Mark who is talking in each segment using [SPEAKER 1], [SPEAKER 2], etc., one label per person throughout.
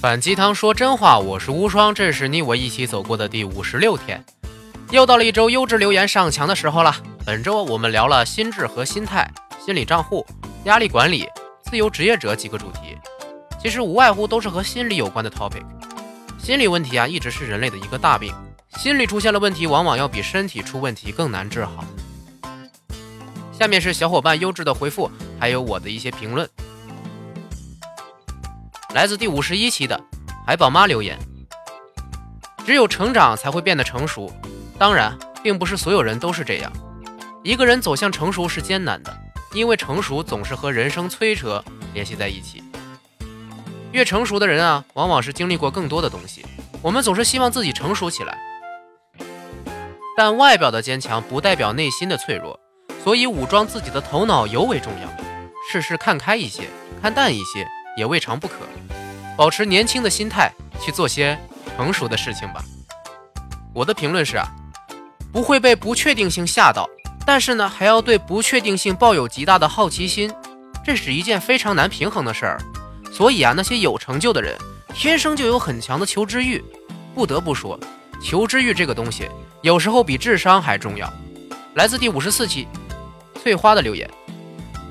[SPEAKER 1] 反鸡汤说真话，我是无双，这是你我一起走过的第五十六天，又到了一周优质留言上墙的时候了。本周我们聊了心智和心态、心理账户、压力管理、自由职业者几个主题，其实无外乎都是和心理有关的 topic。心理问题啊，一直是人类的一个大病，心理出现了问题，往往要比身体出问题更难治好。下面是小伙伴优质的回复，还有我的一些评论。来自第五十一期的海宝妈留言：只有成长才会变得成熟，当然，并不是所有人都是这样。一个人走向成熟是艰难的，因为成熟总是和人生摧折联系在一起。越成熟的人啊，往往是经历过更多的东西。我们总是希望自己成熟起来，但外表的坚强不代表内心的脆弱，所以武装自己的头脑尤为重要。事事看开一些，看淡一些。也未尝不可，保持年轻的心态去做些成熟的事情吧。我的评论是啊，不会被不确定性吓到，但是呢，还要对不确定性抱有极大的好奇心，这是一件非常难平衡的事儿。所以啊，那些有成就的人天生就有很强的求知欲。不得不说，求知欲这个东西有时候比智商还重要。来自第五十四期翠花的留言：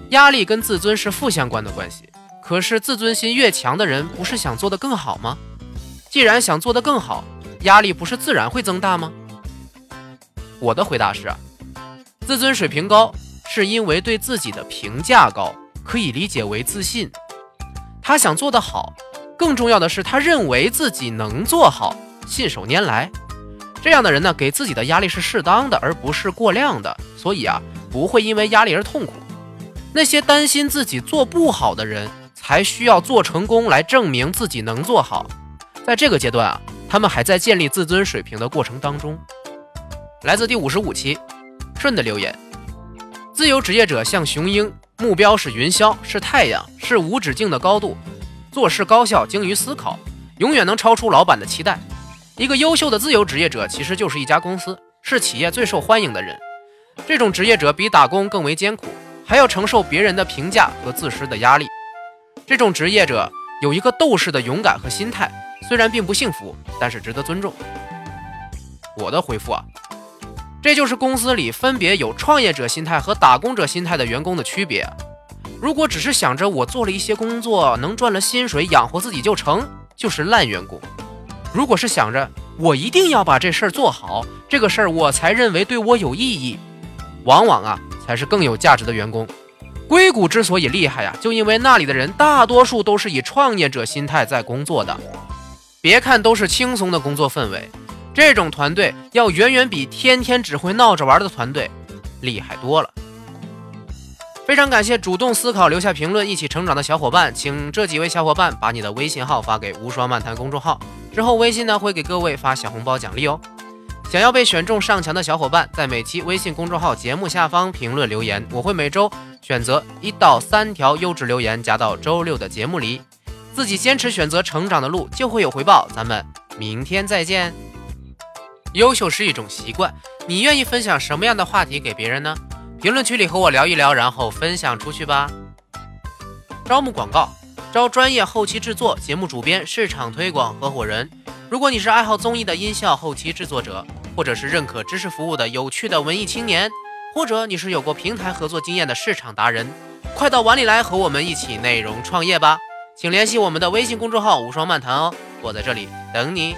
[SPEAKER 1] 压力跟自尊是负相关的关系。可是自尊心越强的人，不是想做得更好吗？既然想做得更好，压力不是自然会增大吗？我的回答是，自尊水平高是因为对自己的评价高，可以理解为自信。他想做得好，更重要的是他认为自己能做好，信手拈来。这样的人呢，给自己的压力是适当的，而不是过量的，所以啊，不会因为压力而痛苦。那些担心自己做不好的人。还需要做成功来证明自己能做好，在这个阶段啊，他们还在建立自尊水平的过程当中。来自第五十五期顺的留言：自由职业者像雄鹰，目标是云霄，是太阳，是无止境的高度，做事高效，精于思考，永远能超出老板的期待。一个优秀的自由职业者其实就是一家公司，是企业最受欢迎的人。这种职业者比打工更为艰苦，还要承受别人的评价和自身的压力。这种职业者有一个斗士的勇敢和心态，虽然并不幸福，但是值得尊重。我的回复啊，这就是公司里分别有创业者心态和打工者心态的员工的区别。如果只是想着我做了一些工作能赚了薪水养活自己就成，就是烂员工；如果是想着我一定要把这事儿做好，这个事儿我才认为对我有意义，往往啊才是更有价值的员工。硅谷之所以厉害呀，就因为那里的人大多数都是以创业者心态在工作的。别看都是轻松的工作氛围，这种团队要远远比天天只会闹着玩的团队厉害多了。非常感谢主动思考、留下评论、一起成长的小伙伴，请这几位小伙伴把你的微信号发给无双漫谈公众号，之后微信呢会给各位发小红包奖励哦。想要被选中上墙的小伙伴，在每期微信公众号节目下方评论留言，我会每周选择一到三条优质留言加到周六的节目里。自己坚持选择成长的路，就会有回报。咱们明天再见。优秀是一种习惯，你愿意分享什么样的话题给别人呢？评论区里和我聊一聊，然后分享出去吧。招募广告，招专业后期制作、节目主编、市场推广合伙人。如果你是爱好综艺的音效后期制作者。或者是认可知识服务的有趣的文艺青年，或者你是有过平台合作经验的市场达人，快到碗里来和我们一起内容创业吧！请联系我们的微信公众号“无双漫谈”哦，我在这里等你。